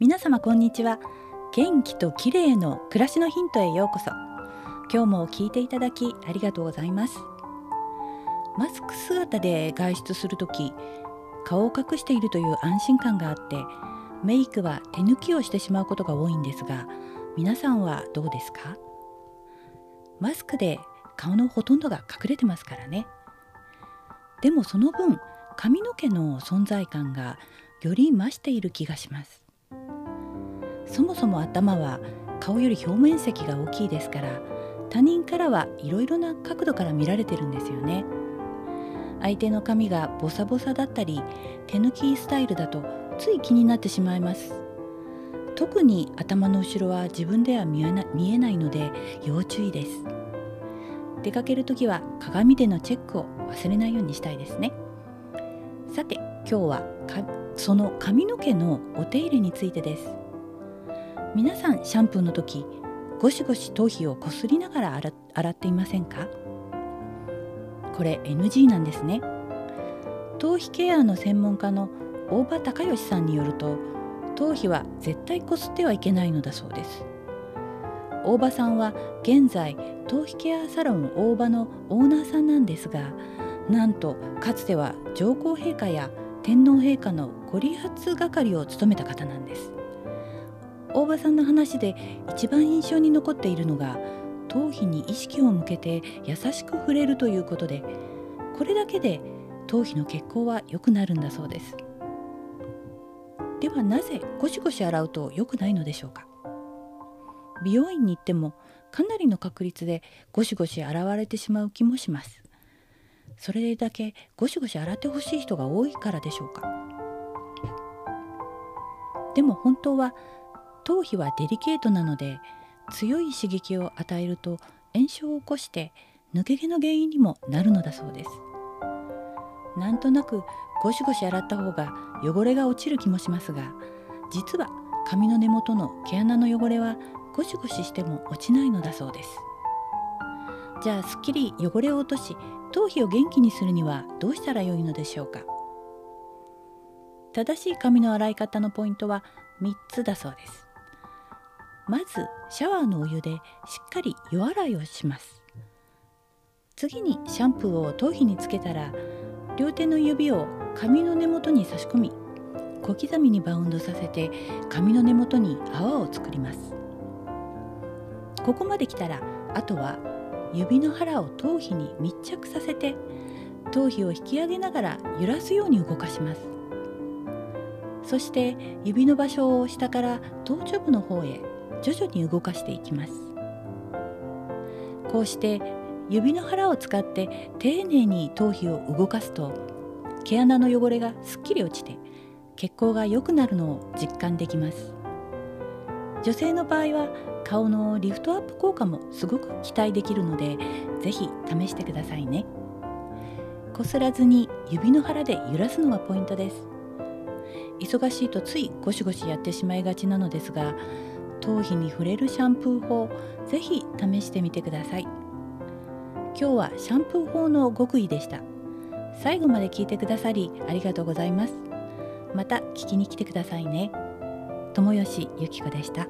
皆様こんにちは。元気と綺麗の暮らしのヒントへようこそ。今日も聞いていただきありがとうございます。マスク姿で外出するとき顔を隠しているという安心感があってメイクは手抜きをしてしまうことが多いんですが皆さんはどうですか？マスクで顔のほとんどが隠れてますからね。でもその分髪の毛の存在感がより増している気がします。そもそも頭は顔より表面積が大きいですから他人からはいろいろな角度から見られてるんですよね。相手の髪がボサボサだったり手抜きスタイルだとつい気になってしまいます。特に頭の後ろは自分では見えな見えないので要注意です。出かける時は鏡でのチェックを忘れないようにしたいですね。さて今日はその髪の毛のお手入れについてです。皆さんシャンプーの時ゴシゴシ頭皮をこすりながら洗っていませんか？これ NG なんですね。頭皮ケアの専門家の大場隆義さんによると頭皮は絶対こすってはいけないのだそうです。大場さんは現在頭皮ケアサロン大場のオーナーさんなんですがなんとかつては上皇陛下や天皇陛下のご利発係を務めた方なんです。大場さんの話で一番印象に残っているのが頭皮に意識を向けて優しく触れるということでこれだけで頭皮の血行は良くなるんだそうです。ではなぜゴシゴシ洗うと良くないのでしょうか？美容院に行ってもかなりの確率でゴシゴシ洗われてしまう気もします。それだけゴシゴシ洗ってほしい人が多いからでしょうか？でも本当は頭皮はデリケートなので強い刺激を与えると炎症を起こして抜け毛の原因にもなるのだそうです。なんとなくゴシゴシ洗った方が汚れが落ちる気もしますが実は髪の根元の毛穴の汚れはゴシゴシしても落ちないのだそうです。じゃあすっきり汚れを落とし頭皮を元気にするにはどうしたらよいのでしょうか。正しい髪の洗い方のポイントは3つだそうです。まずシャワーのお湯でしっかり湯洗いをします。次にシャンプーを頭皮につけたら両手の指を髪の根元に差し込み小刻みにバウンドさせて髪の根元に泡を作ります。ここまで来たらあとは指の腹を頭皮に密着させて頭皮を引き上げながら揺らすように動かします。そして指の場所を下から頭頂部の方へ徐々に動かしていきます。こうして指の腹を使って丁寧に頭皮を動かすと毛穴の汚れがすっきり落ちて血行が良くなるのを実感できます。女性の場合は顔のリフトアップ効果もすごく期待できるので是非試してくださいね。こすらずに指の腹で揺らすのがポイントです。忙しいとついゴシゴシやってしまいがちなのですが頭皮に触れるシャンプー法ぜひ試してみてください。今日はシャンプー法の極意でした。最後まで聞いてくださりありがとうございます。また聞きに来てくださいね。友吉ゆき子でした。